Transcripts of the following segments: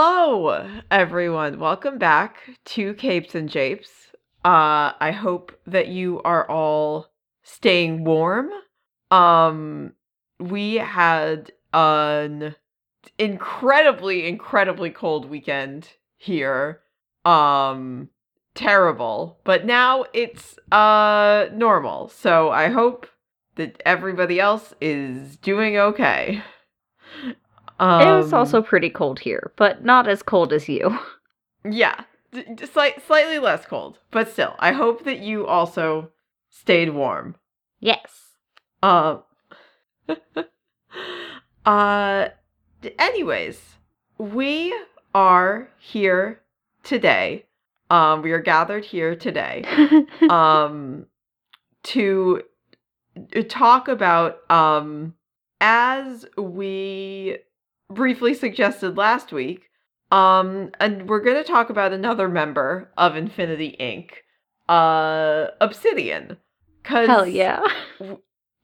Hello, everyone. Welcome back to Capes and Japes. Uh, I hope that you are all staying warm. Um, we had an incredibly, incredibly cold weekend here. Um, terrible, but now it's uh normal. So I hope that everybody else is doing okay. Um, it was also pretty cold here, but not as cold as you. Yeah, slight, slightly less cold, but still, I hope that you also stayed warm. Yes. Um. uh. Anyways, we are here today. Um, we are gathered here today. Um, to talk about um, as we briefly suggested last week. Um, and we're going to talk about another member of Infinity Inc. Uh, Obsidian. Cause Hell yeah.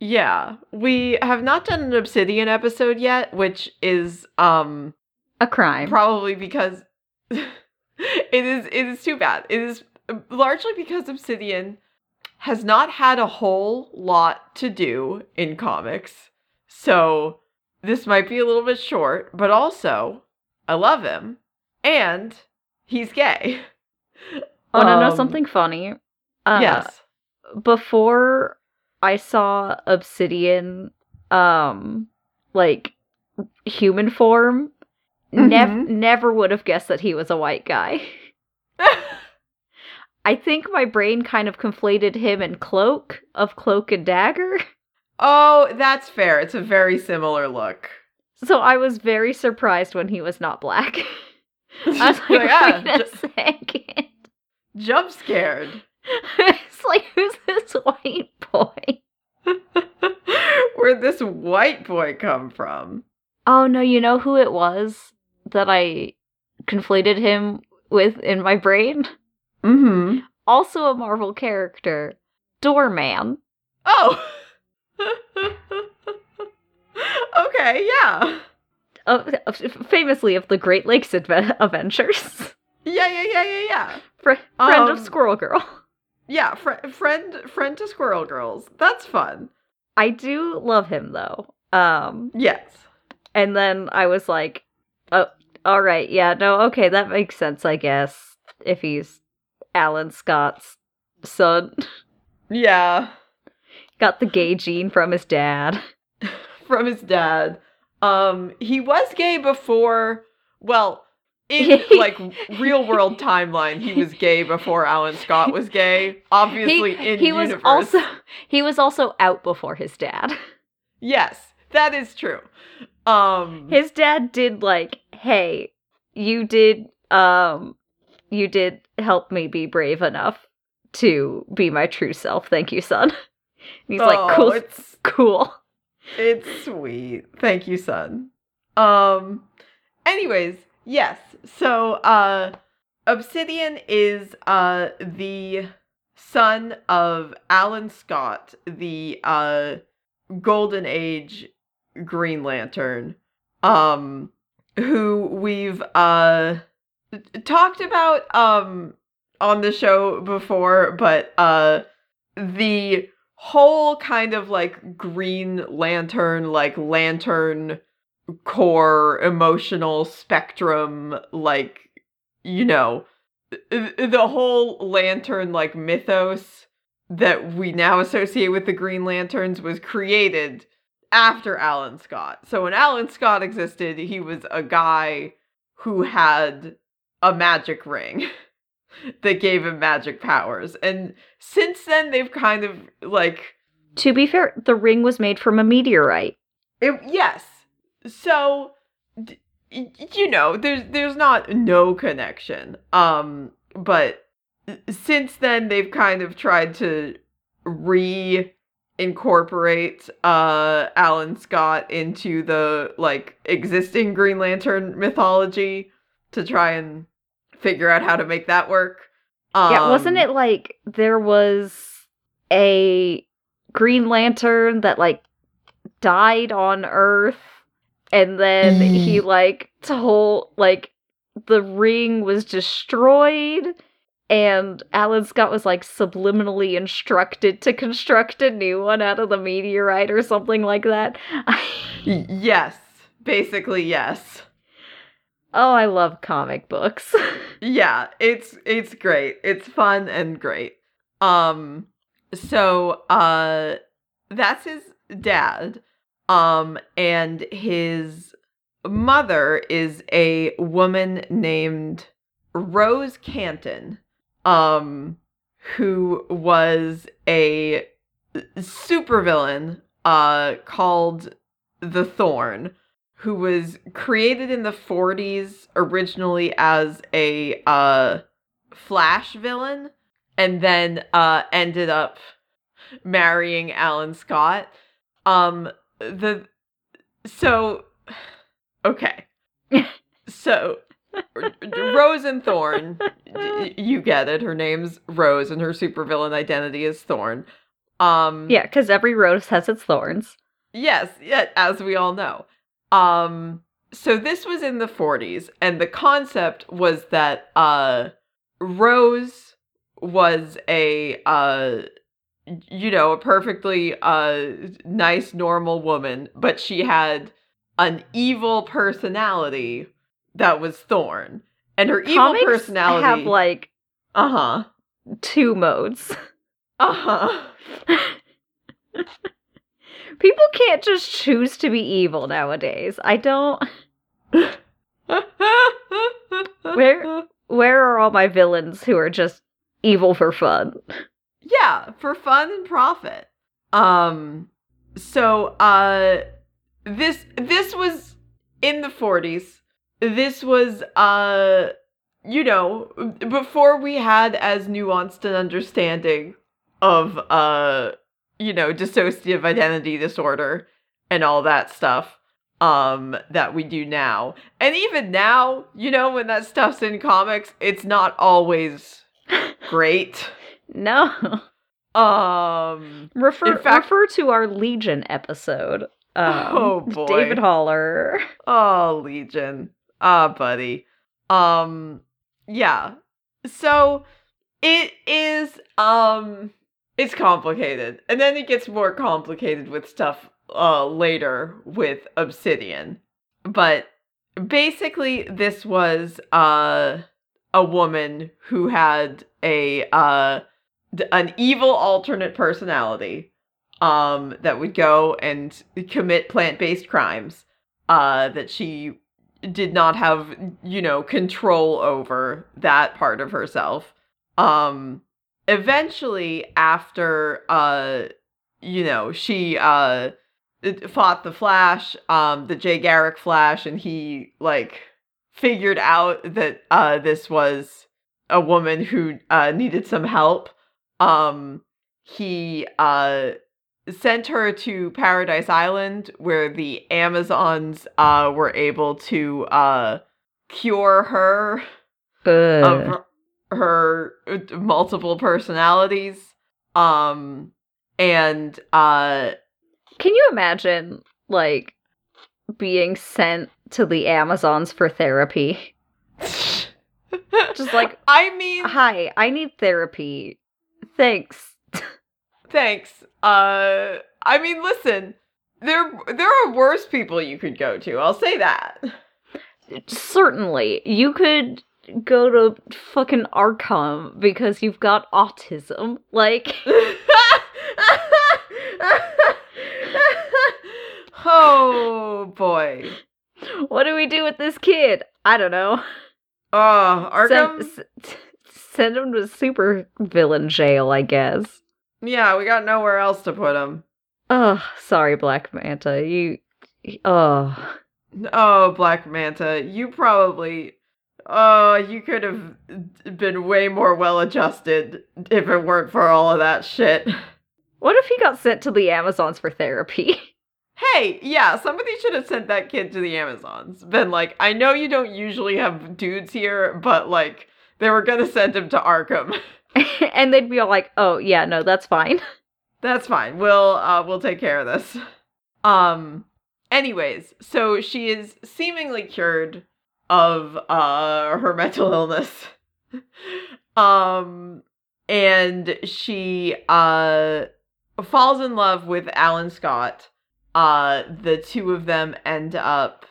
yeah, we have not done an Obsidian episode yet, which is um A crime. probably because it is it is too bad. It is largely because Obsidian has not had a whole lot to do in comics. So this might be a little bit short, but also I love him and he's gay. Want to know Um, something funny? Uh, yes. Before I saw Obsidian, um, like human form, nev- Mhm. never would have guessed that he was a white guy. I think my brain kind of conflated him and Cloak of Cloak and Dagger. oh, that's fair. It's a very similar look. So I was very surprised when he was not black. I was like, Like, ah, wait a ju- second. jump scared. it's like, who's this white boy? Where'd this white boy come from? Oh no, you know who it was that I conflated him with in my brain? Mm-hmm. Also a Marvel character, Doorman. Oh. okay, yeah. Uh, famously of the Great Lakes Adve- Adventures. Yeah, yeah, yeah, yeah, yeah. Fr- friend of Um, Squirrel Girl. Yeah, fr- friend friend to Squirrel Girls. That's fun. I do love him though. Um, Yes. and then I was like, oh, all right, yeah, no, okay, that makes sense, I guess, if he's Alan Scott's son. Yeah. Got the gay gene from his dad. From his dad. Um he was gay before well, in like real world timeline, he was gay before Alan Scott was gay. Obviously he, in he was universe. also he was also out before his dad. Yes, that is true. Um His dad did like, "Hey, you did um you did help me be brave enough to be my true self. Thank you, son." And he's oh, like, "Cool, It's cool." It's sweet. Thank you, son. Um anyways, yes. So uh Obsidian is uh the son of Alan Scott, the uh Golden Age Green Lantern. Um who we've uh talked about um on the show before, but uh the whole kind of like green lantern like lantern corps emotional spectrum like you know the whole lantern like mythos that we now associate with the green lanterns was created after Alan Scott. So when Alan Scott existed, he was a guy who had a magic ring that gave him magic powers. And since then they've kind of like To be fair, the ring was made from a meteorite. it, yes. So d- you know, there's there's not no connection. Um but since then they've kind of tried to re incorporate uh Alan Scott into the like existing Green Lantern mythology to try and figure out how to make that work. yeah, wasn't Um, it like there was a Green Lantern that like died on Earth and then he like told like the ring was destroyed and Alan Scott was like subliminally instructed to construct a new one out of the meteorite or something like that. Yes, basically yes. Oh, I love comic books. Yeah, it's it's great. It's fun and great. Um so uh that's his dad. Um and his mother is a woman named Rose Canton. Um who was a supervillain uh called the Thorn who was created in the 40s originally as a uh flash villain and then uh ended up marrying Alan Scott. Um the so okay. So Rose and Thorn, you get it. Her name's Rose and her supervillain identity is Thorn. Um yeah, because every rose has its thorns. Yes, yeah, as we all know. Um so this was in the 40s and the concept was that uh Rose was a uh you know, a perfectly uh nice normal woman, but she had an evil personality that was Thorn. And her evil Comics personality have like uh-huh. two modes. Uh-huh. People can't just choose to be evil nowadays. I don't. Where- Where are all my villains who are just evil for fun? Yeah, for fun and profit. Um so uh this this was in the 40s. This was uh you know, before we had as nuanced an understanding of uh you know, dissociative identity disorder and all that stuff um that we do now. And even now, you know, when that stuff's in comics, it's not always great. No. Um. Refer fact- refer to our Legion episode. Um, Oh, boy. David Haller. Oh, Legion. Ah, buddy. Um. Yeah. So it is. Um. It's complicated, and then it gets more complicated with stuff. Uh, later with Obsidian, but basically, this was uh a woman who had a uh an evil alternate personality um that would go and commit plant-based crimes uh that she did not have you know control over that part of herself um eventually after uh you know she uh fought the flash um the jay garrick flash and he like figured out that uh this was a woman who uh needed some help um he uh sent her to Paradise Island where the Amazons uh were able to uh cure her of Ugh. Her uh, multiple personalities um and uh Can you imagine, like, being sent to the Amazons for therapy? Just like, I mean hi, I need therapy. Thanks. thanks uh I mean listen there there are worse people you could go to I'll say that Certainly, you could go to fucking Arkham because you've got autism. Like, oh boy. what do we do with this kid? I don't know. Oh, Arkham. Send, s- send him to super villain jail, I guess. yeah, we got nowhere else to put him. Oh, sorry, Black Manta. You. Oh. Oh, Black Manta, you probably. Oh, you could have been way more well adjusted if it weren't for all of that shit. What if he got sent to the Amazons for therapy? Hey, yeah, somebody should have sent that kid to the Amazons. Been like, I know you don't usually have dudes here, but like, they were gonna send him to Arkham. and they'd be all like, oh, yeah, no, that's fine. That's fine. We'll uh we'll take care of this. Um anyways, so she is seemingly cured of uh her mental illness. um and she uh falls in love with Alan Scott. Uh the two of them end up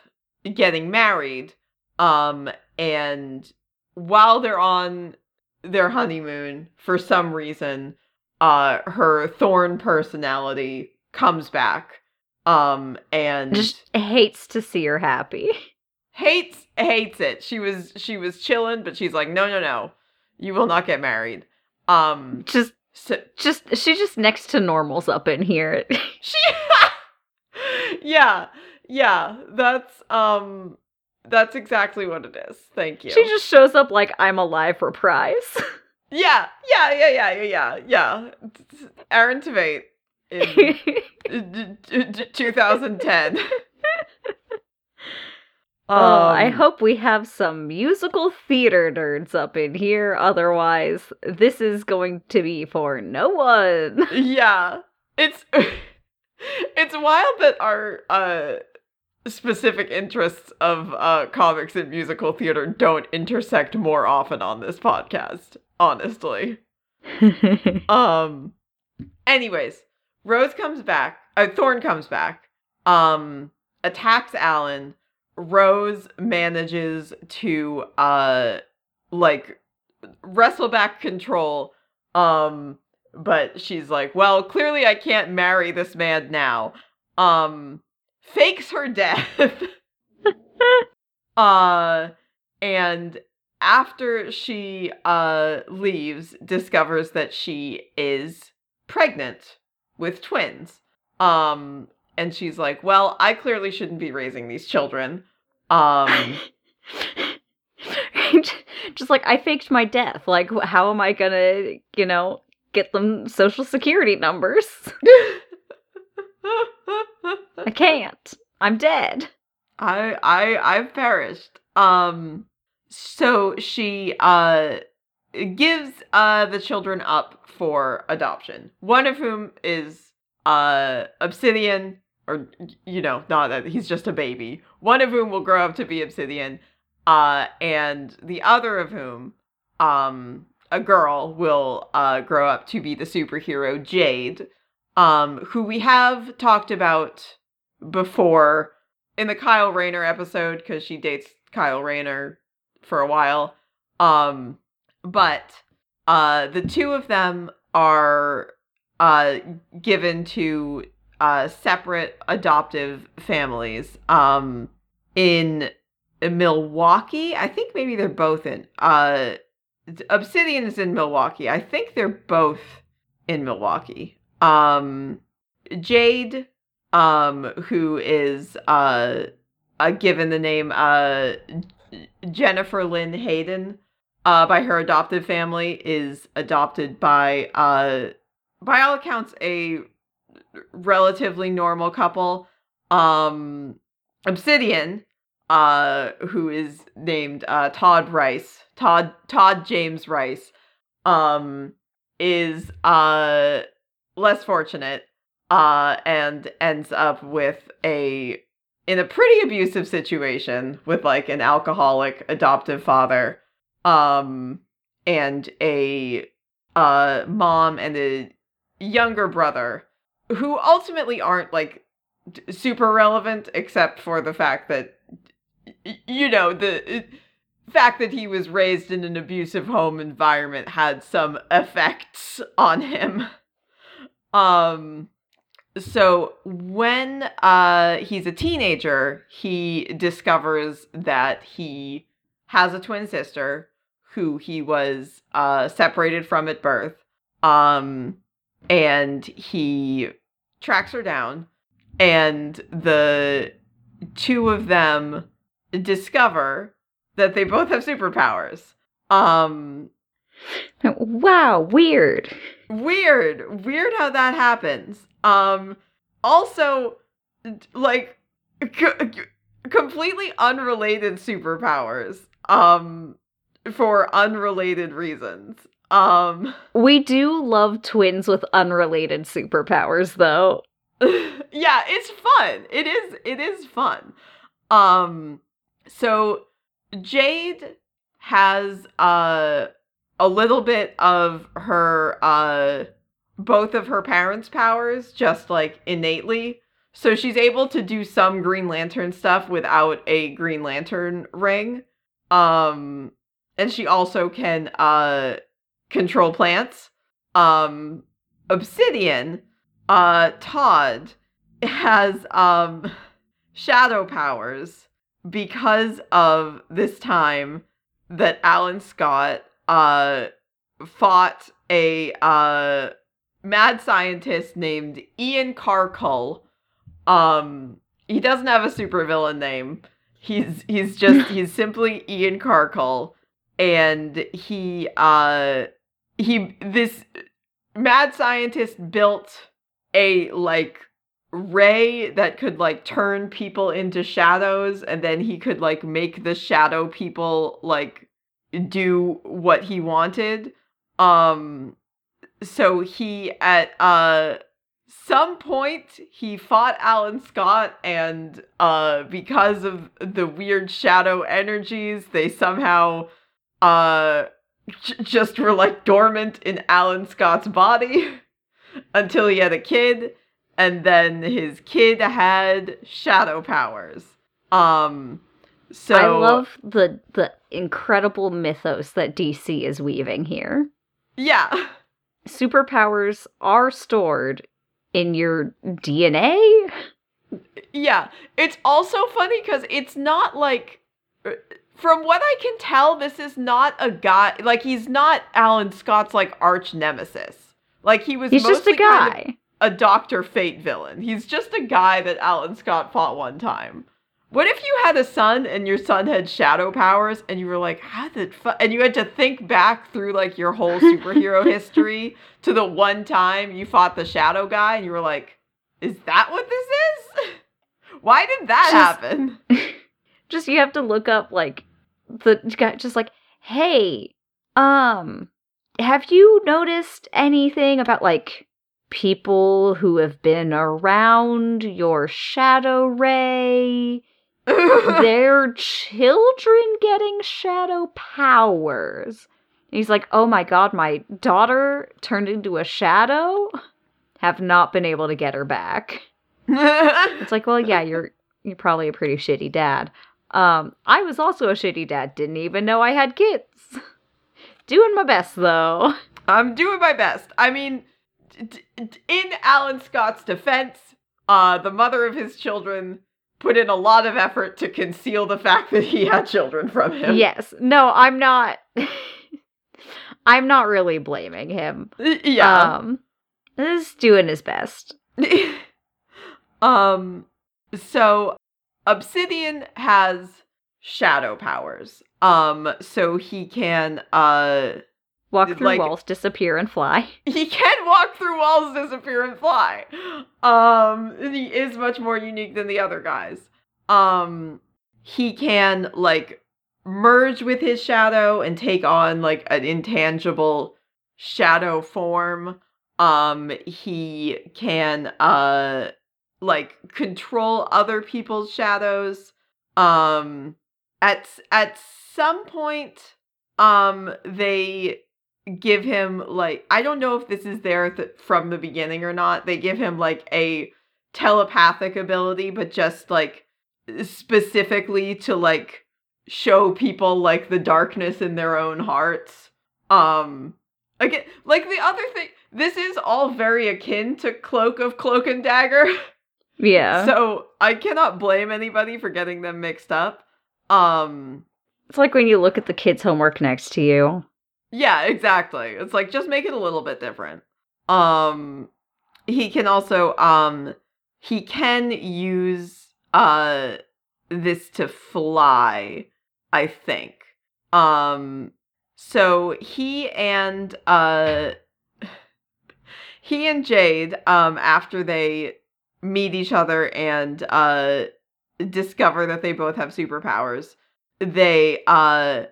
getting married. Um and while they're on their honeymoon for some reason uh her thorn personality comes back um and Just hates to see her happy. hates hates it. She was she was chilling, but she's like, no, no, no, you will not get married. Um, just so, just she's just next to normals up in here. she, yeah, yeah. That's um, that's exactly what it is. Thank you. She just shows up like I'm alive for prize. yeah, yeah, yeah, yeah, yeah, yeah, yeah. Aaron Tveit in 2010. Um, oh, I um, hope we have some musical theater nerds up in here. Otherwise, this is going to be for no one. Yeah, it's it's wild that our uh, specific interests of uh, comics and musical theater don't intersect more often on this podcast. Honestly, um. Anyways, Rose comes back. Uh, Thorn comes back. Um, attacks Alan rose manages to uh like wrestle back control um but she's like well clearly i can't marry this man now. Um fakes her death. Uh and after she uh leaves discovers that she is pregnant with twins. Um and she's like well i clearly shouldn't be raising these children um just like I faked my death. Like, how am I gonna, you know, get them social security numbers? I can't. I'm dead. I I I've perished. Um so she uh gives uh the children up for adoption. One of whom is uh Obsidian or you know, not that he's just a baby. One of whom will grow up to be Obsidian uh and the other of whom um a girl will uh grow up to be the superhero Jade um who we have talked about before in the Kyle Rayner episode because she dates Kyle Rayner for a while. Um, but uh, the two of them are uh, given to uh, separate adoptive families um, in Milwaukee. I think maybe they're both in. Uh, Obsidian is in Milwaukee. I think they're both in Milwaukee. Um, Jade um who is uh, uh given the name uh Jennifer Lynn Hayden uh by her adoptive family is adopted by uh by all accounts a relatively normal couple um Obsidian uh who is named uh Todd Rice Todd Todd James Rice um is uh less fortunate uh and ends up with a in a pretty abusive situation with like an alcoholic adoptive father um and a uh mom and a younger brother who ultimately aren't like d- super relevant except for the fact that you know the uh, fact that he was raised in an abusive home environment had some effects on him. Um so when uh he's a teenager he discovers that he has a twin sister who he was uh separated from at birth. Um and he tracks her down and the two of them discover that they both have superpowers. Um Wow, weird. weird weird how that happens. Um also like c- completely unrelated superpowers um for unrelated reasons um We do love twins with unrelated superpowers, though. yeah it's fun it is it is fun um so Jade has uh a little bit of her uh both of her parents' powers just like innately. So she's able to do some Green Lantern stuff without a Green Lantern ring. Um and she also can uh control plants. Um Obsidian uh Todd has um shadow powers because of this time that Alan Scott uh fought a uh mad scientist named Ian Karkull. Um he doesn't have a supervillain name. He's he's just he's simply Ian Karkull and he uh he this mad scientist built a like ray that could like turn people into shadows and then he could like make the shadow people like do what he wanted. Um so he at uh some point he fought Alan Scott and uh because of the weird shadow energies they somehow uh j- just were like dormant in Alan Scott's body until he had a kid and then his kid had shadow powers. Um so I love the the incredible mythos that DC is weaving here. Yeah. Superpowers are stored in your DNA. Yeah. It's also funny cuz it's not like uh, from what I can tell this is not a guy like he's not Alan Scott's like arch nemesis. Like he was He's just a mostly kind of guy. a Doctor Fate villain. He's just a guy that Alan Scott fought one time. What if you had a son and your son had shadow powers and you were like, how the fuck? And you had to think back through like your whole superhero history to the one time you fought the shadow guy and you were like, is that what this is? Why did that Just- happen? just you have to look up like the guy just like hey um have you noticed anything about like people who have been around your shadow ray? Their children getting shadow powers. And he's like oh my god my daughter turned into a shadow? Have not been able to get her back. It's like, well, yeah, you're you're probably a pretty shitty dad. Um, I was also a shitty dad. Didn't even know I had kids. Doing my best though. I'm doing my best. I mean, d- d- in Alan Scott's defense, uh, the mother of his children put in a lot of effort to conceal the fact that he had children from him. Yes. No, I'm not. I'm not really blaming him. Yeah. Um, he's doing his best. um so Obsidian has shadow powers. Um so he can uh Walk through like- walls, disappear, and fly. he can walk through walls, disappear, and fly. Um, and he is much more unique than the other guys. Um, he can like merge with his shadow and take on like an intangible shadow form. Um, he can uh like control other people's shadows. Um, at at some point, um, they give him like I don't know if this is there th- from the beginning or not. They give him like a telepathic ability, but just like specifically to like show people like the darkness in their own hearts. Um again, like the other thing, this is all very akin to Cloak of Cloak and Dagger. Yeah. so I cannot blame anybody for getting them mixed up. Um it's like when you look at the kids' homework next to you. Yeah, exactly. It's like just make it a little bit different. Um he can also um he can use uh this to fly, I think. Um so he and uh he and Jade um after they meet each other and uh discover that they both have superpowers, they uh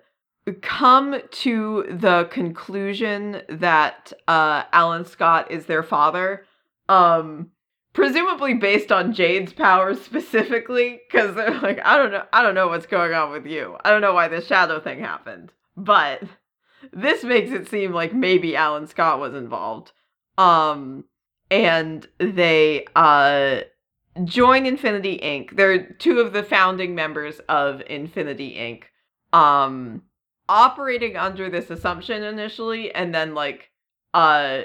come to the conclusion that uh Alan Scott is their father um presumably based on Jade's powers specifically, because they're like, I don't know, I don't know what's going on with you. I don't know why this shadow thing happened, but this makes it seem like maybe Alan Scott was involved. Um, and they uh join Infinity Inc. They're two of the founding members of Infinity Inc. Um, operating under this assumption initially, and then like uh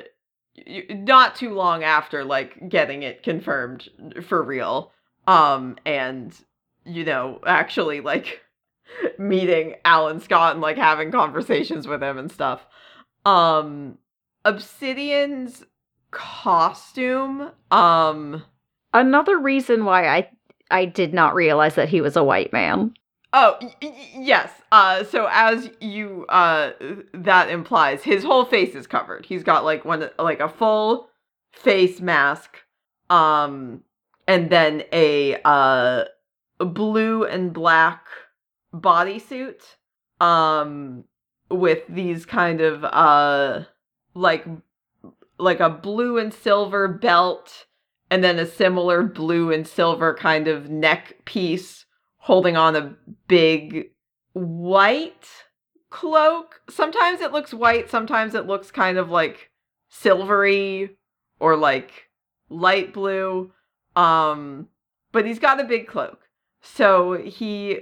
not too long after like getting it confirmed for real um and you know actually like meeting Alan Scott and like having conversations with him and stuff um Obsidian's costume um Another reason why I I did not realize that he was a white man. Oh y- y- yes. Uh, so as you uh that implies, his whole face is covered. He's got like one like a full face mask, um, and then a uh blue and black bodysuit, um, with these kind of uh like like a blue and silver belt, and then a similar blue and silver kind of neck piece holding on a big white cloak. Sometimes it looks white, sometimes it looks kind of like silvery or like light blue. Um but he's got a big cloak. So he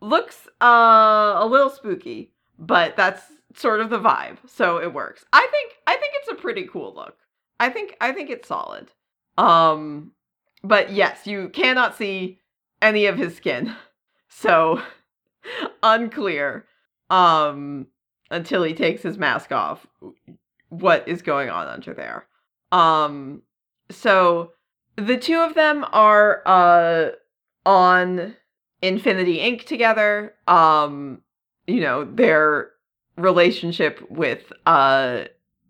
looks uh a little spooky, but that's sort of the vibe. So it works. I think I think it's a pretty cool look. I think I think it's solid. Um but yes, you cannot see any of his skin. So unclear um until he takes his mask off what is going on under there. Um so the two of them are uh on Infinity Inc together. Um you know, their relationship with uh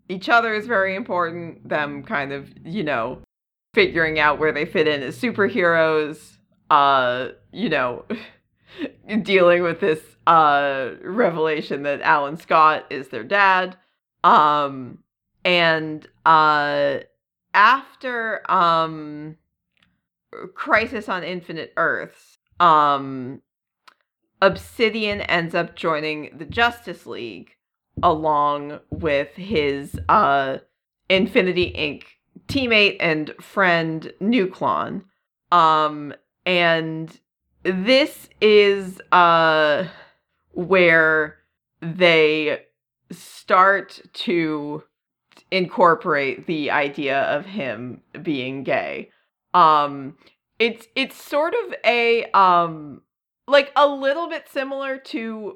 each other is very important. Them kind of, you know, figuring out where they fit in as superheroes. Uh, you know, dealing with this uh revelation that Alan Scott is their dad. Um and uh after um Crisis on Infinite Earths, um Obsidian ends up joining the Justice League along with his uh Infinity Inc. teammate and friend Nuklon. Um and this is uh where they start to incorporate the idea of him being gay um it's it's sort of a um like a little bit similar to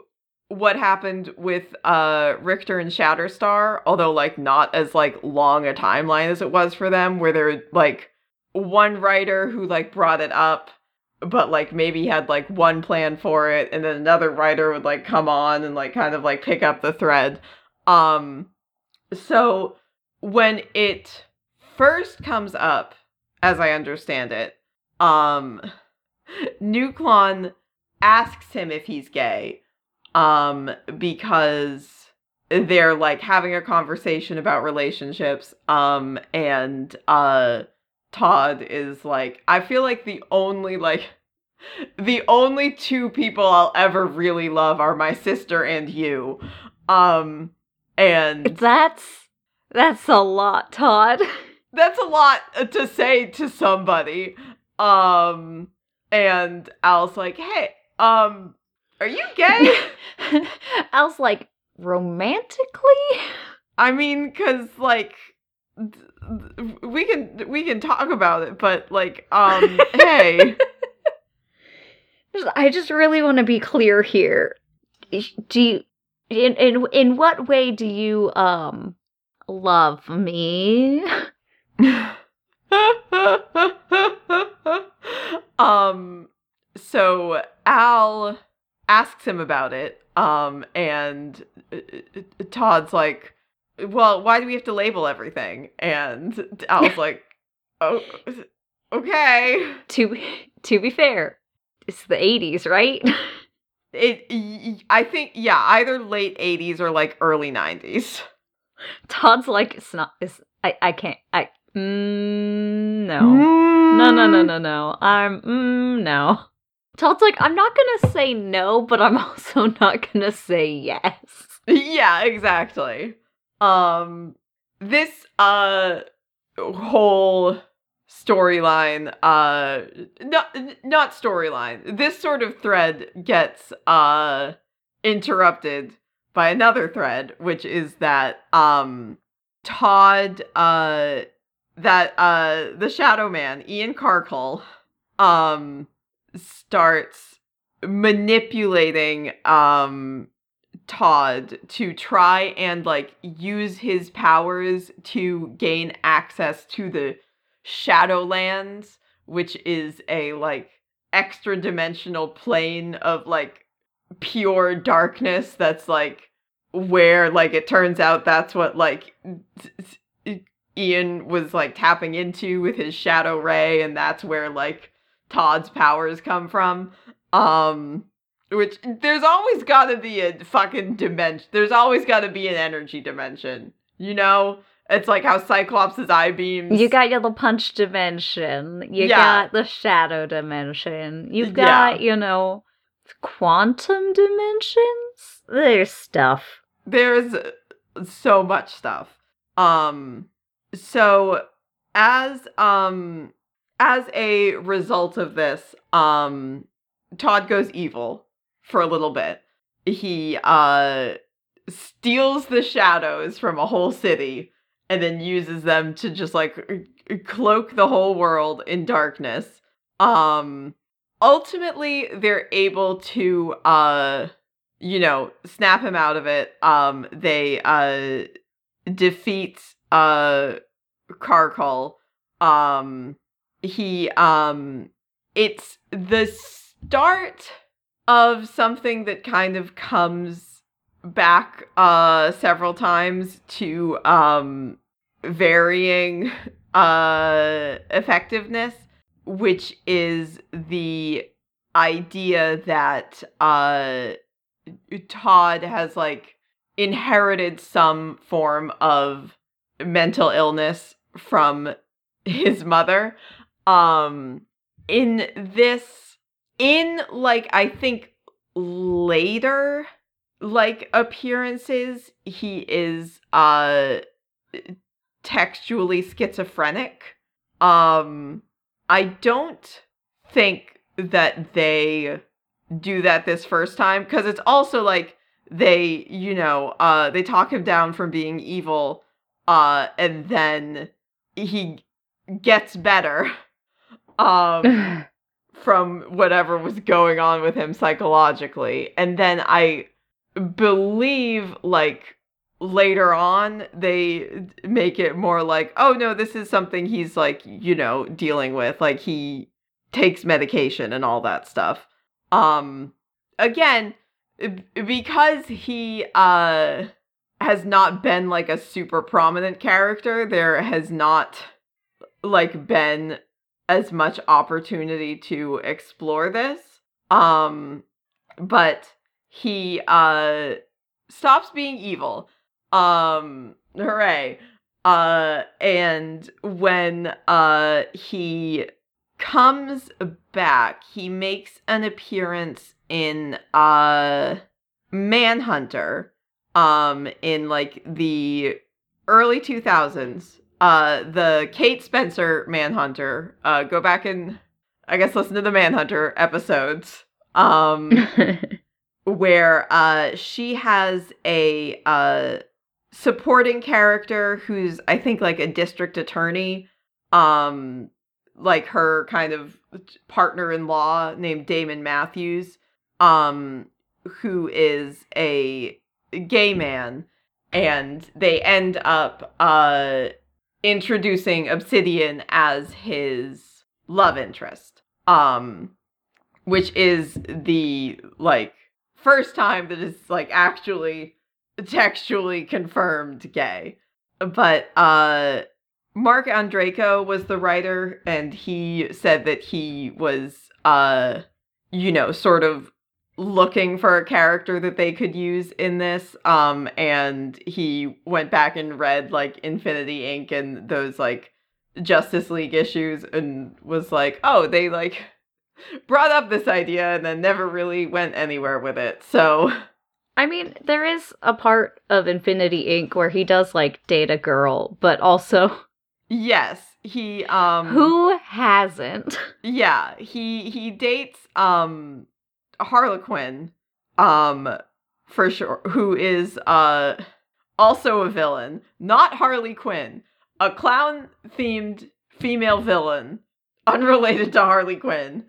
what happened with uh Rictor and Shatterstar, although like not as like long a timeline as it was for them, where they're like one writer who like brought it up, but like maybe had like one plan for it, and then another writer would like come on and like kind of like pick up the thread. Um so when it first comes up, as I understand it, um Nuklon asks him if he's gay um because they're like having a conversation about relationships um and uh Todd is like I feel like the only like the only two people I'll ever really love are my sister and you um and That's that's a lot, Todd. that's a lot to say to somebody um and Al's like hey um are you gay I was like, romantically? I mean, cause like we can we can talk about it, but like, um, hey, I just really want to be clear here. Do you in in in what way do you um love me? um, so Al asks him about it, um, and uh, uh, Todd's like, "Well, why do we have to label everything?" And Al's like, "Oh, okay." To to be fair, it's the 80s, right? It, I think, yeah, either late '80s or like early '90s. Todd's like it's not it's I I can't I Mm, no. No, no, no, no, no. I'm mm, no. Todd's like, I'm not gonna say no, but I'm also not gonna say yes. Yeah, exactly. Um this uh whole storyline uh not not storyline. This sort of thread gets uh interrupted by another thread which is that um Todd uh that uh the shadow man Ian Karkull um starts manipulating um Todd to try and like use his powers to gain access to the Shadowlands, which is a like extra dimensional plane of like pure darkness that's like where like it turns out that's what like Ian was like tapping into with his shadow ray and that's where like Todd's powers come from. Um which there's always got to be a fucking dimension. There's always got to be an energy dimension. You know? It's like how Cyclops' eye beams. You got your the punch dimension. You Yeah. got the shadow dimension. You've got, you know, quantum dimensions. There's stuff. there's so much stuff. Um so as um as a result of this, um Todd goes evil for a little bit. He uh steals the shadows from a whole city and then uses them to just like cloak the whole world in darkness. Um ultimately they're able to uh you know, snap him out of it. Um, they uh defeat uh. Um, he um, it's the start of something that kind of comes back uh several times to um varying uh effectiveness which is the idea that uh Todd has like inherited some form of mental illness from his mother. Um in this in like I think later like appearances he is uh textually schizophrenic. Um I don't think that they do that this first time because it's also like they you know uh they talk him down from being evil uh and then he gets better um from whatever was going on with him psychologically. And then i believe like later on they make it more like oh no this is something he's like you know dealing with. Like he takes medication and all that stuff. Um again because he uh has not been like a super prominent character there has not like been as much opportunity to explore this um but he uh stops being evil. Um hooray. Uh and when uh he comes back he makes an appearance in uh manhunter um in like the early 2000s uh the kate spencer manhunter uh go back and i guess listen to the manhunter episodes um where uh she has a uh supporting character who's I think like a district attorney um like her kind of partner in law named Damon Matthews um who is a gay man. And they end up uh introducing Obsidian as his love interest um which is the like first time that is like actually textually confirmed gay. But uh Marc Andreyko was the writer and he said that he was uh you know sort of looking for a character that they could use in this um and he went back and read like Infinity Inc and those like Justice League issues and was like, "Oh, they like brought up this idea and then never really went anywhere with it." So, I mean, there is a part of Infinity Inc. where he does like date a girl, but also yes, he um who hasn't? Yeah, he he dates um Harlequin um for sure who is uh also a villain, not Harley Quinn, a clown themed female villain unrelated to Harley Quinn.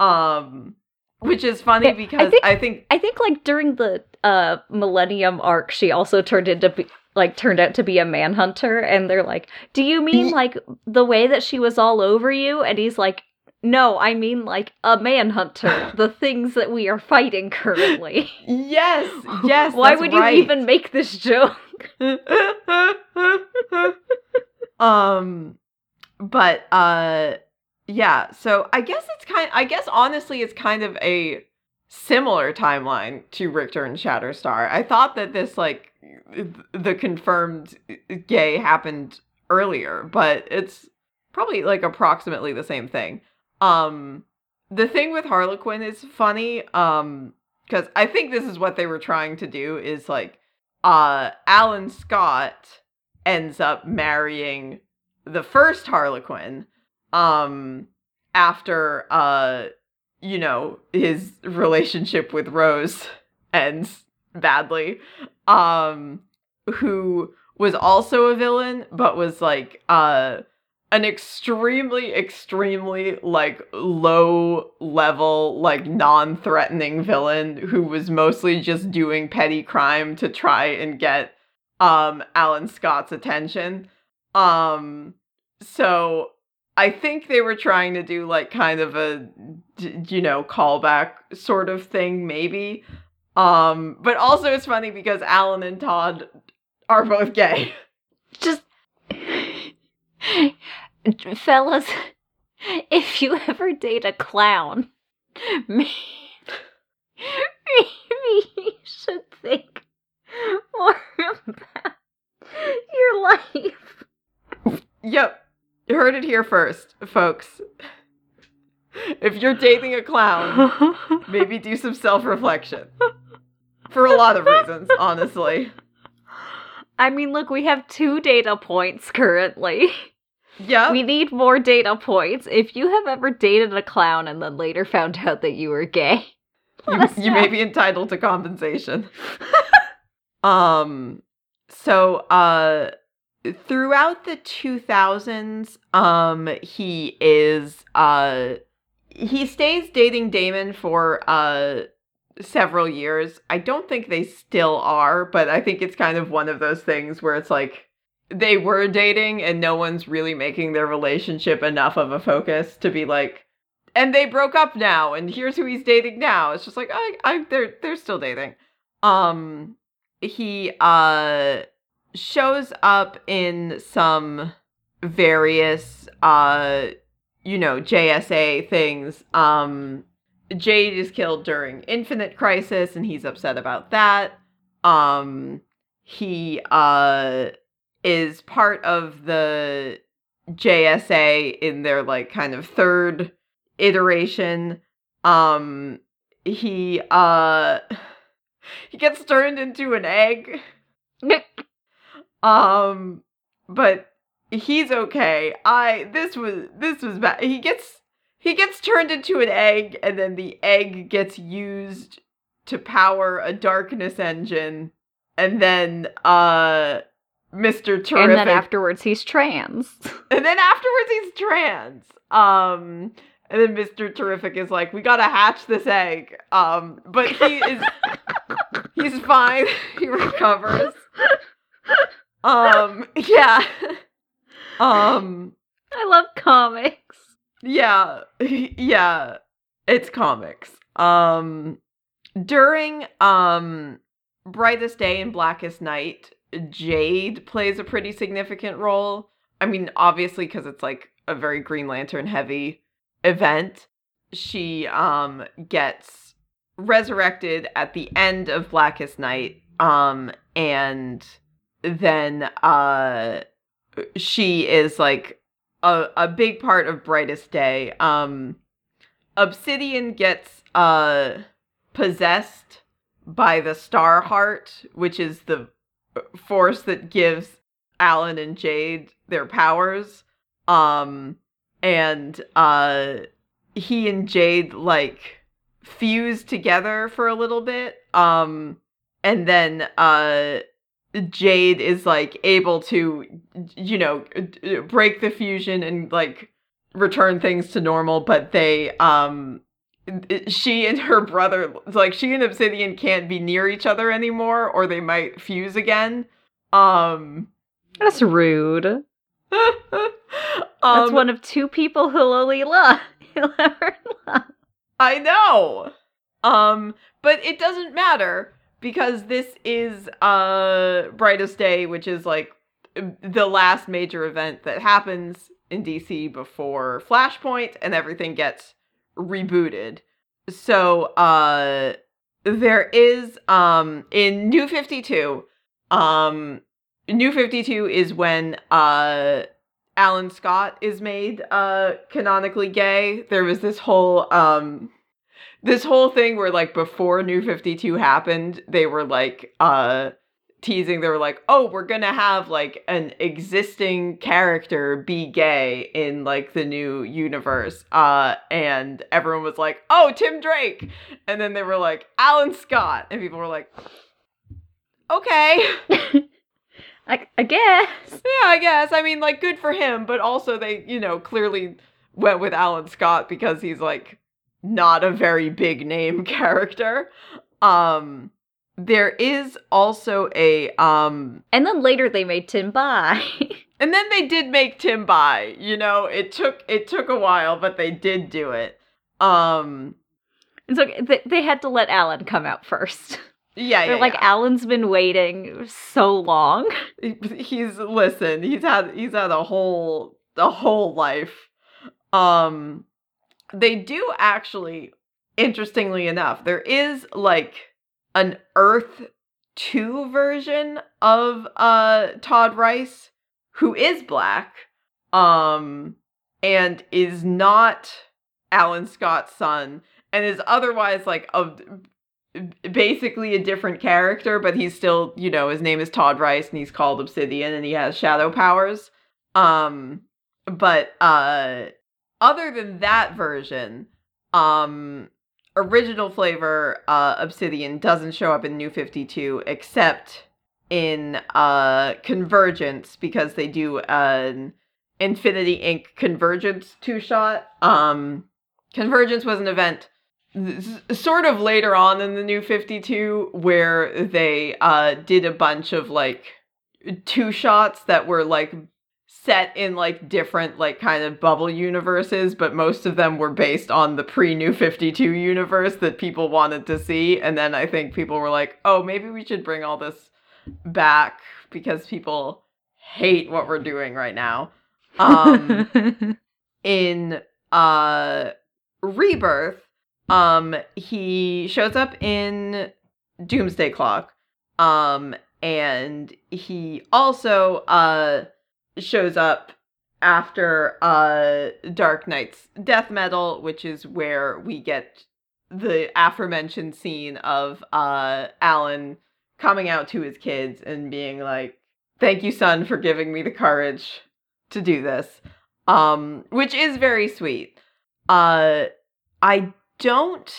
Um which is funny because I think- I think I think like during the uh Millennium arc, she also turned into be- like turned out to be a manhunter, and they're like, "Do you mean like the way that she was all over you?" And he's like, "No, I mean like a manhunter, the things that we are fighting currently." yes, yes. Why would right. you even make this joke? um but uh yeah so i guess it's kind i guess honestly it's kind of a similar timeline to rictor and shatterstar i thought that this like the confirmed gay happened earlier but it's probably like approximately the same thing um the thing with harlequin is funny um because i think this is what they were trying to do is like uh alan scott ends up marrying the first harlequin um after uh you know his relationship with rose ends badly um who was also a villain but was like uh an extremely extremely like low level like non-threatening villain who was mostly just doing petty crime to try and get um Alan Scott's attention. Um so I think they were trying to do like kind of a you know callback sort of thing maybe. Um but also it's funny because Alan and Todd are both gay. Just fellas, if you ever date a clown, maybe, you should think more about your life. Yep. You heard it here first, folks. If you're dating a clown, maybe do some self-reflection. For a lot of reasons, honestly. I mean, look, we have two data points currently. Yeah. We need more data points. If you have ever dated a clown and then later found out that you were gay, you, you may be entitled to compensation. um so uh throughout the 2000s um he is uh he stays dating Damon for uh several years. I don't think they still are, but I think it's kind of one of those things where it's like they were dating and no one's really making their relationship enough of a focus to be like and they broke up now and here's who he's dating now. It's just like i i they're they're still dating. Um he uh shows up in some various uh you know jsa things. Um jade is killed during infinite crisis and he's upset about that. Um he uh is part of the jsa in their like kind of third iteration. Um he uh he gets turned into an egg. Um but he's okay. I this was this was bad he gets he gets turned into an egg and then the egg gets used to power a darkness engine and then uh mr terrific and then afterwards he's trans. and then afterwards he's trans. Um and then Mr. Terrific is like, we gotta hatch this egg. Um, but he is he's fine. he recovers. Um, yeah. Um, I love comics. Yeah. Yeah. It's comics. Um during um Brightest Day and Blackest Night, Jade plays a pretty significant role. I mean, obviously because it's like a very Green Lantern heavy event. She um gets resurrected at the end of Blackest Night um and then uh she is like a, a big part of Brightest Day. Um, Obsidian gets uh possessed by the Star Heart, which is the force that gives Alan and Jade their powers. Um, and uh, he and Jade like fuse together for a little bit. Um, and then uh, Jade is like able to, you know, break the fusion and like return things to normal, but they um she and her brother like she and obsidian can't be near each other anymore or they might fuse again. Um that's rude. Um, that's one of two people who'll only love he'll ever love i know. Um but it doesn't matter because this is uh brightest day which is like the last major event that happens in dc before flashpoint and everything gets rebooted. So uh there is um in New 52 um New 52 is when uh Alan Scott is made uh canonically gay. There was this whole um this whole thing where like before New 52 happened, they were like uh teasing. They were like oh we're gonna have like an existing character be gay in like the new universe. Uh and everyone was like oh tim drake. And then they were like alan scott. And people were like okay. I, I guess. Yeah i guess. I mean like good for him but also they you know clearly went with alan scott because he's like not a very big name character um there is also a um and then later they made tim bi. and then they did make tim bi. you know it took it took a while but they did do it um and so they, they had to let alan come out first yeah, They're yeah like yeah. alan's been waiting so long he's listen he's had he's had a whole a whole life um they do actually interestingly enough there is like an Earth 2 version of uh Todd Rice who is black um and is not Alan Scott's son and is otherwise like a basically a different character but he's still you know his name is Todd Rice and he's called Obsidian and he has shadow powers. Um but uh other than that version um original flavor uh, Obsidian doesn't show up in New 52 except in uh, Convergence because they do an Infinity Inc. Convergence two shot. Um, Convergence was an event sort of later on in the New 52 where they uh, did a bunch of like two shots that were like set in like different like kind of bubble universes but most of them were based on the pre new 52 universe that people wanted to see. And then i think people were like oh maybe we should bring all this back because people hate what we're doing right now. Um in uh rebirth um he shows up in doomsday clock um and he also uh shows up after uh Dark Nights death metal, which is where we get the aforementioned scene of uh Alan coming out to his kids and being like, "Thank you, son, for giving me the courage to do this." Um, which is very sweet. Uh I don't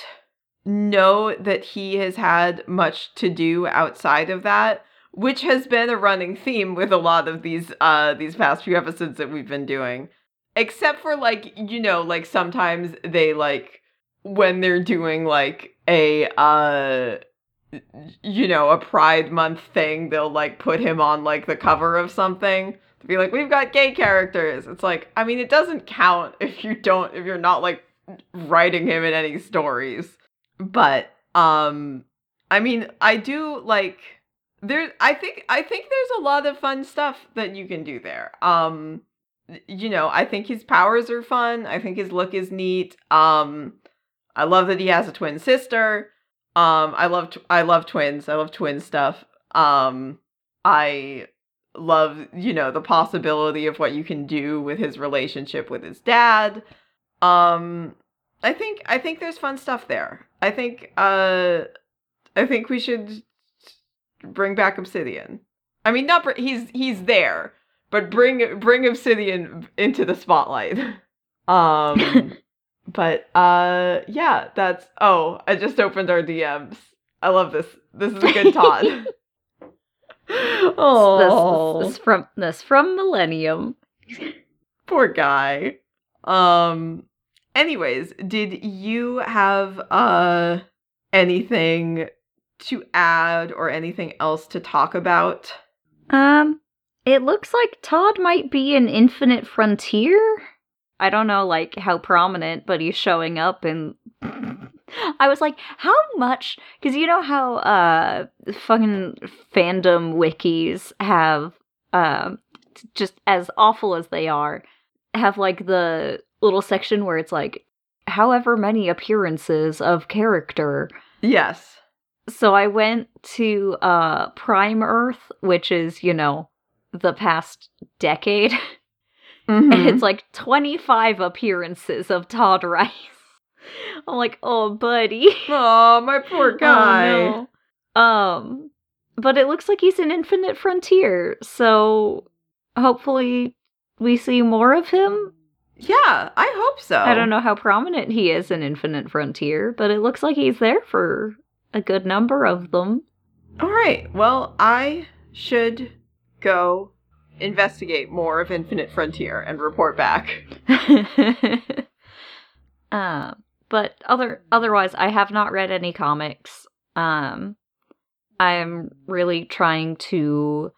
know that he has had much to do outside of that which has been a running theme with a lot of these uh these past few episodes that we've been doing. Except for like you know like sometimes they like when they're doing like a uh you know a pride month thing they'll like put him on like the cover of something to be like we've got gay characters. It's like i mean it doesn't count if you don't if you're not like writing him in any stories. But um i mean i do like there i think i think there's a lot of fun stuff that you can do there. Um you know i think his powers are fun. I think his look is neat. Um i love that he has a twin sister. Um i love t- i love twins. I love twin stuff. Um i love, you know, the possibility of what you can do with his relationship with his dad. Um I think I think there's fun stuff there. I think uh I think we should bring back Obsidian. I mean, not br- he's he's there, but bring bring Obsidian into the spotlight. Um but uh yeah, that's oh, I just opened our DMs. I love this. This is a good Todd. oh, This, this from this from Millennium. poor guy. Um anyways, did you have uh anything to add or anything else to talk about? Um, it looks like Todd might be in Infinite Frontier. I don't know, like how prominent, but he's showing up, and I was like, how much? Because you know how uh fucking fandom wikis have um just as awful as they are, have like the little section where it's like however many appearances of character Yes. So I went to uh Prime Earth, which is, you know, the past decade. Mhm. And it's like 25 appearances of Todd Rice. I'm like, oh buddy. Oh, my poor guy. Oh, no. Um but it looks like he's in Infinite Frontier, so hopefully we see more of him. Yeah, I hope so. I don't know how prominent he is in Infinite Frontier, but it looks like he's there for a good number of them. All right. Well, I should go investigate more of Infinite Frontier and report back. uh, but other otherwise, I have not read any comics. Um, I'm really trying to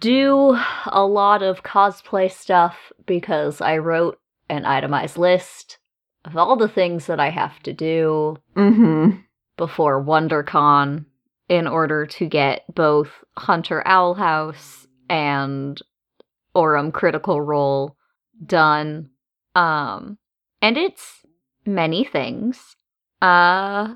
do a lot of cosplay stuff because I wrote an itemized list of all the things that I have to do Mm-hmm. Before WonderCon in order to get both Hunter Owl House and Orym Critical Role done. Um and it's many things. Uh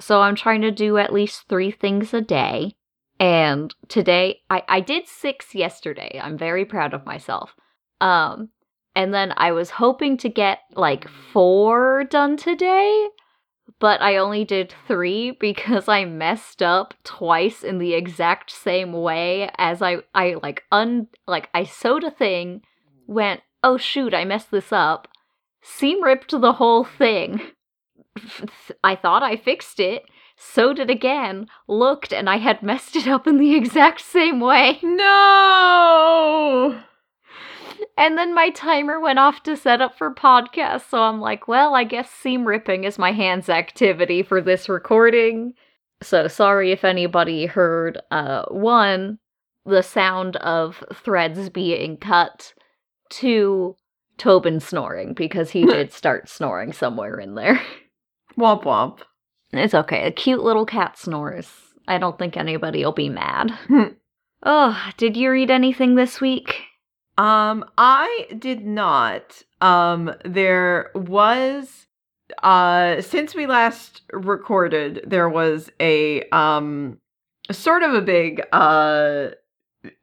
so I'm trying to do at least 3 things a day. And today I I did 6 yesterday. I'm very proud of myself. Um and then I was hoping to get like 4 done today but I only did three because I messed up twice in the exact same way as I I like un like I sewed a thing, went oh shoot I messed this up, seam ripped the whole thing. I thought I fixed it, sewed it again, looked, and I had messed it up in the exact same way. No. And then my timer went off to set up for podcast, so I'm like, well, I guess seam ripping is my hands activity for this recording. So sorry if anybody heard uh one, the sound of threads being cut, two, Tobin snoring, because he did start snoring somewhere in there. Womp womp. It's okay. A cute little cat snores. I don't think anybody will be mad. Oh, did you read anything this week? Um, I did not. Um, there was uh since we last recorded, there was a um sort of a big uh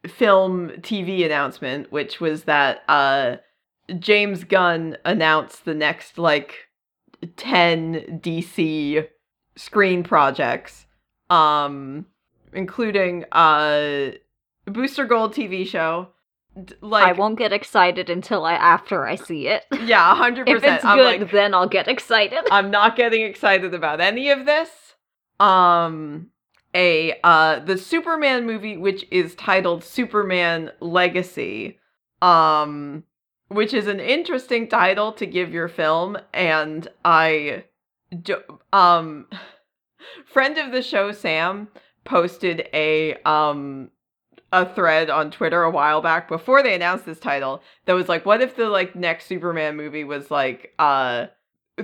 film TV announcement, which was that uh James Gunn announced the next like 10 DC screen projects um including uh Booster Gold TV show like I won't get excited until I after I see it. yeah 100% If it's I'm good, like then I'll get excited. I'm not getting excited about any of this um a uh the Superman movie which is titled Superman Legacy um which is an interesting title to give your film and I do, um friend of the show Sam posted a um a thread on Twitter a while back before they announced this title that was like what if the like next Superman movie was like uh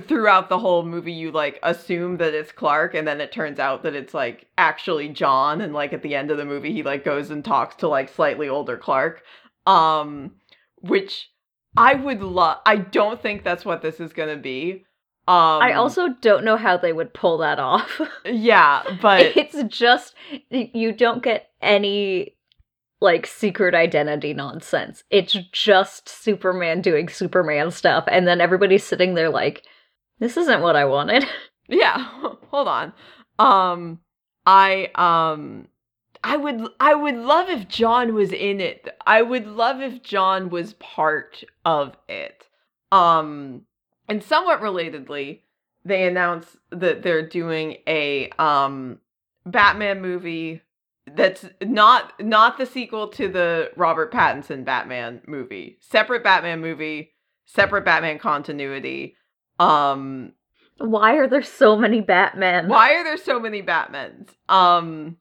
throughout the whole movie you like assume that it's Clark and then it turns out that it's like actually John and like at the end of the movie he like goes and talks to like slightly older Clark um which I would love I don't think that's what this is going to be um I also don't know how they would pull that off. yeah but it's just you don't get any like secret identity nonsense. It's just Superman doing Superman stuff, and then everybody's sitting there like, this isn't what I wanted. Yeah, hold on. Um I um I would I would love if John was in it. I would love if John was part of it. Um and somewhat relatedly, they announced that they're doing a um Batman movie that's not not the sequel to the Robert Pattinson Batman movie. Separate Batman movie, separate Batman continuity. Um Why are there so many Batmen? why are there so many Batmans? Um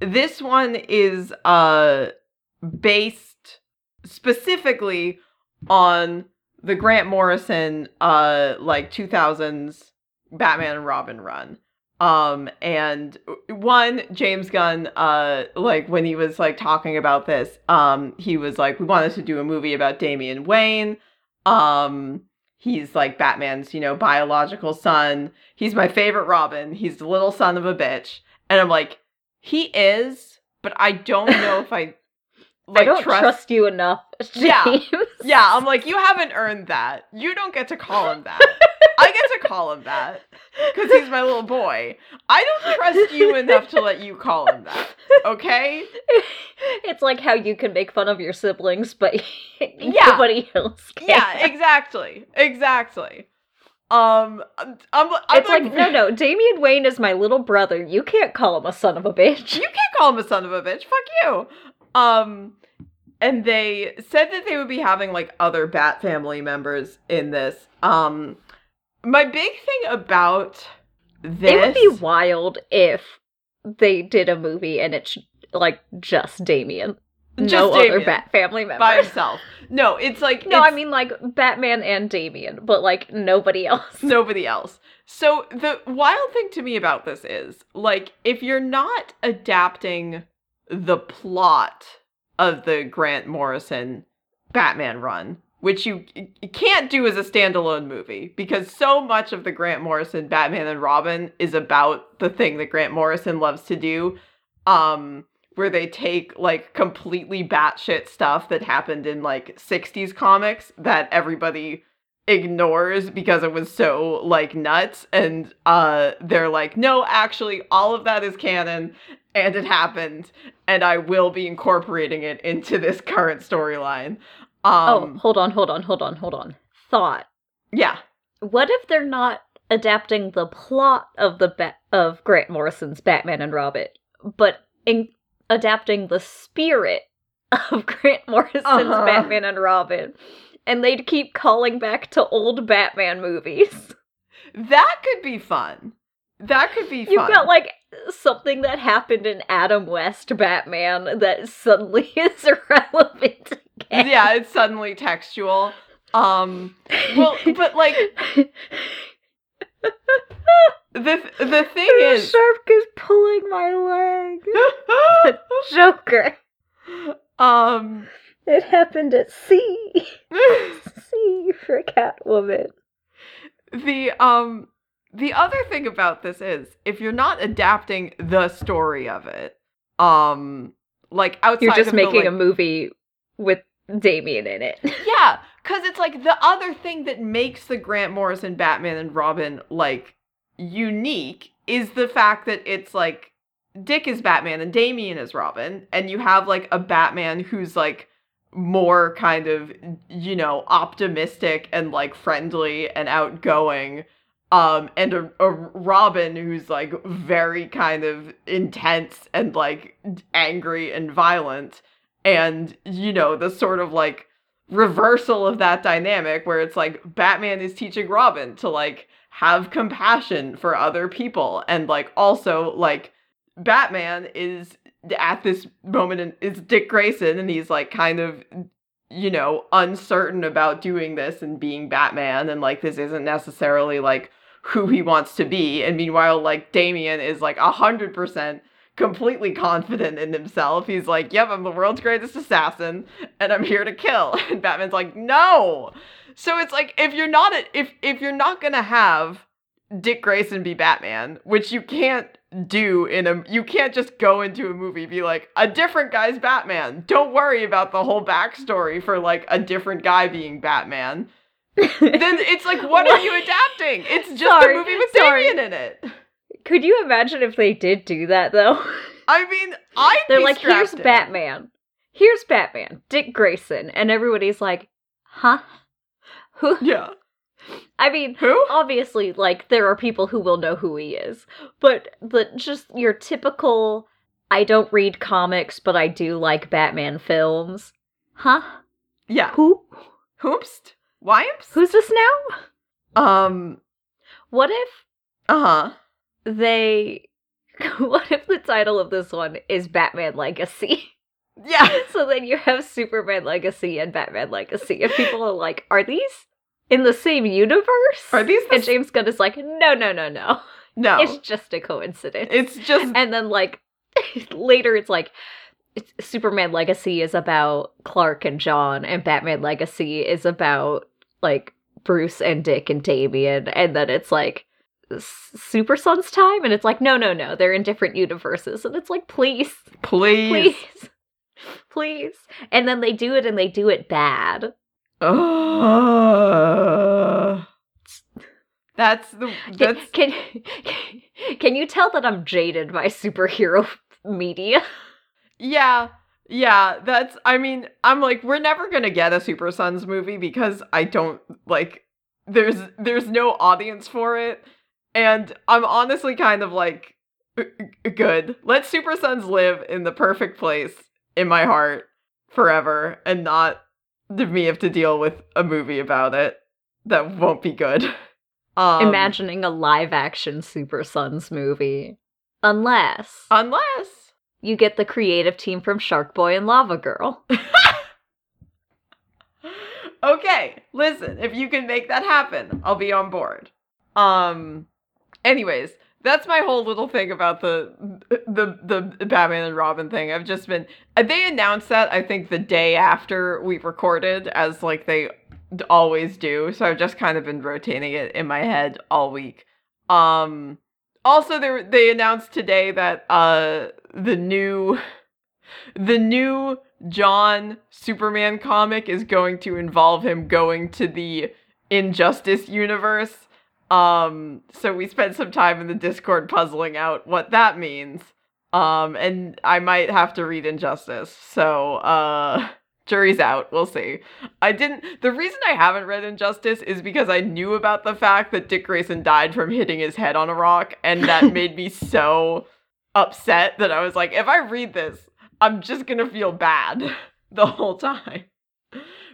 this one is uh based specifically on the Grant Morrison uh like 2000s Batman and Robin run. Um and one James Gunn uh like when he was like talking about this um he was like we wanted to do a movie about Damian Wayne. Um he's like Batman's, you know, biological son. He's my favorite Robin. He's the little son of a bitch. And I'm like he is, but I don't know if I like I don't trust, you enough. james. Yeah. Yeah, I'm like, you haven't earned that. You don't get to call him that. I get to call him that because he's my little boy. I don't trust you enough to let you call him that. Okay? it's like how you can make fun of your siblings, but Yeah. nobody else can. Yeah, exactly, exactly. Um, I'm, I'm it's like, no, no. Damian Wayne is my little brother. You can't call him a son of a bitch. You can't call him a son of a bitch. Fuck you. Um, and they said that they would be having like other Bat family members in this. Um, my big thing about this It would be wild if they did a movie and it's like just Damian. Just no other Bat family member. by himself. No, it's like No, I mean like Batman and Damian, but like nobody else. nobody else. So the wild thing to me about this is like if you're not adapting the plot of the Grant Morrison Batman run, which you, you can't do as a standalone movie because so much of the Grant Morrison Batman and Robin is about the thing that Grant Morrison loves to do. Um where they take like completely batshit stuff that happened in like 60s comics that everybody ignores because it was so like nuts and uh they're like no actually all of that is canon and it happened and I will be incorporating it into this current storyline. Oh, Um hold on, hold on, hold on, hold on. Thought. yeah. What if they're not adapting the plot of the ba- of Grant Morrison's Batman and Robin, but in- adapting the spirit of Grant Morrison's Uh-huh. Batman and Robin? And they'd keep calling back to old Batman movies. That could be fun. That could be fun. You've got like something that happened in Adam West Batman that suddenly is irrelevant again. yeah, it's suddenly textual. Um well, but like the the thing is Shark is pulling my leg. Joker. um It happened at sea. sea for Catwoman. the um the other thing about this is if you're not adapting the story of it um like outside You're just of the, making like- a movie with Damian in it. yeah because it's like the other thing that makes the grant morrison batman and robin like unique is the fact that it's like dick is batman and damian is robin and you have like a batman who's like more kind of you know optimistic and like friendly and outgoing um and a, a robin who's like very kind of intense and like angry and violent and you know the sort of like reversal of that dynamic where it's like batman is teaching robin to like have compassion for other people and like also like batman is at this moment in, is dick grayson and he's like kind of you know uncertain about doing this and being batman and like this isn't necessarily like who he wants to be. And meanwhile like damian is like a hundred percent completely confident in himself. He's like, "Yep, I'm the world's greatest assassin, and I'm here to kill." And Batman's like, "No." So it's like if you're not a, if if you're not gonna have Dick Grayson be Batman, which you can't do in a you can't just go into a movie be like a different guy's Batman. Don't worry about the whole backstory for like a different guy being Batman. then it's like what are you adapting? It's just Sorry, a movie with sorry. Damian in it. Could you imagine if they did do that though? I mean, I They're like, here's Batman. Here's Batman, Dick Grayson, and everybody's like, huh? Who? Yeah. I mean, Who? obviously, like there are people who will know who he is, but the just your typical. I don't read comics, but I do like Batman films. Huh? Yeah. Who? Hoopst? Wyamps? Who's this now? Um. What if Uh huh. They? What if the title of this one is Batman Legacy? Yeah. so then you have Superman Legacy and Batman Legacy, and people are like, "Are these in the same universe?" Are these the And James Gunn is like, "No, no, no, no. No. It's just a coincidence." It's just and then like later it's like it's, superman legacy is about clark and john and batman legacy is about like bruce and dick and damian and then it's like super sons time and it's like no no no they're in different universes and it's like please. Please. please. Please. And then they do it and they do it bad. Ugh. that's the that's can can you tell that i'm jaded by superhero media? Yeah. Yeah that's I mean I'm like we're never gonna get a Super Sons movie because I don't like there's there's no audience for it and I'm honestly kind of like "Uh, uh, good let Super Sons live in the perfect place in my heart forever and not me have to deal with a movie about it that won't be good. Um, imagining a live action Super Sons movie. Unless unless you get the creative team from Shark Boy and Lava Girl. okay, listen, if you can make that happen, I'll be on board. Um anyways, that's my whole little thing about the the the Batman and Robin thing. I've just been uh, they announced that I think the day after we recorded as like they always do. So I've just kind of been rotating it in my head all week. Um also they they announced today that uh the new the new John Superman comic is going to involve him going to the Injustice universe. Um so we spent some time in the Discord puzzling out what that means. Um and I might have to read Injustice. So uh jury's out. We'll see. I didn't the reason I haven't read Injustice is because I knew about the fact that Dick Grayson died from hitting his head on a rock and that made me so upset that I was like if I read this I'm just going to feel bad the whole time.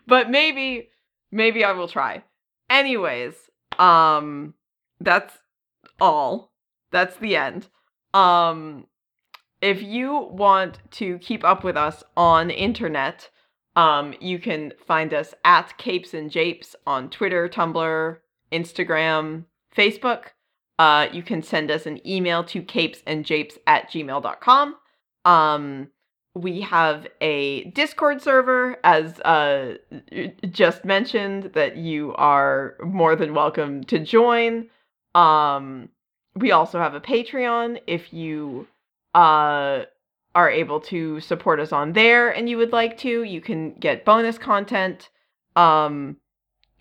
But maybe maybe I will try. Anyways, um that's all. That's the end. Um if you want to keep up with us on internet, um, you can find us at Capes and Japes on Twitter, Tumblr, Instagram, Facebook. Uh, you can send us an email to capesandjapes at gmail.com. Um, we have a Discord server, as uh, just mentioned, that you are more than welcome to join. Um, we also have a Patreon if you uh are able to support us on there and you would like to you can get bonus content um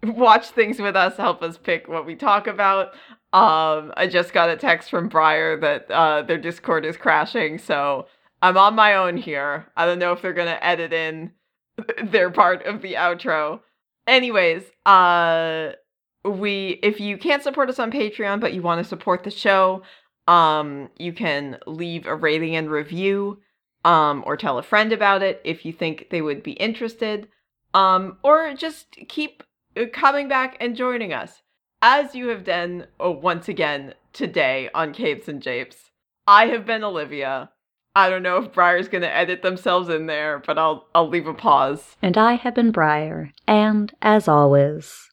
watch things with us help us pick what we talk about um i just got a text from briar that uh their discord is crashing so i'm on my own here. I don't know if they're gonna edit in their part of the outro. Anyways uh we if you can't support us on patreon but you want to support the show um you can leave a rating and review um or tell a friend about it if you think they would be interested. Um or just keep uh, coming back and joining us. As you have done oh, once again today on capes and japes i have been olivia i don't know if briar's gonna edit themselves in there but i'll i'll leave a pause And I have been Briar. And as always,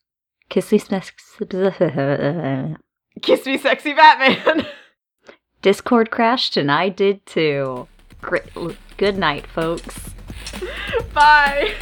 kissy smack. kiss me sexy batman Discord crashed and I did too. Great. Good night, folks. bye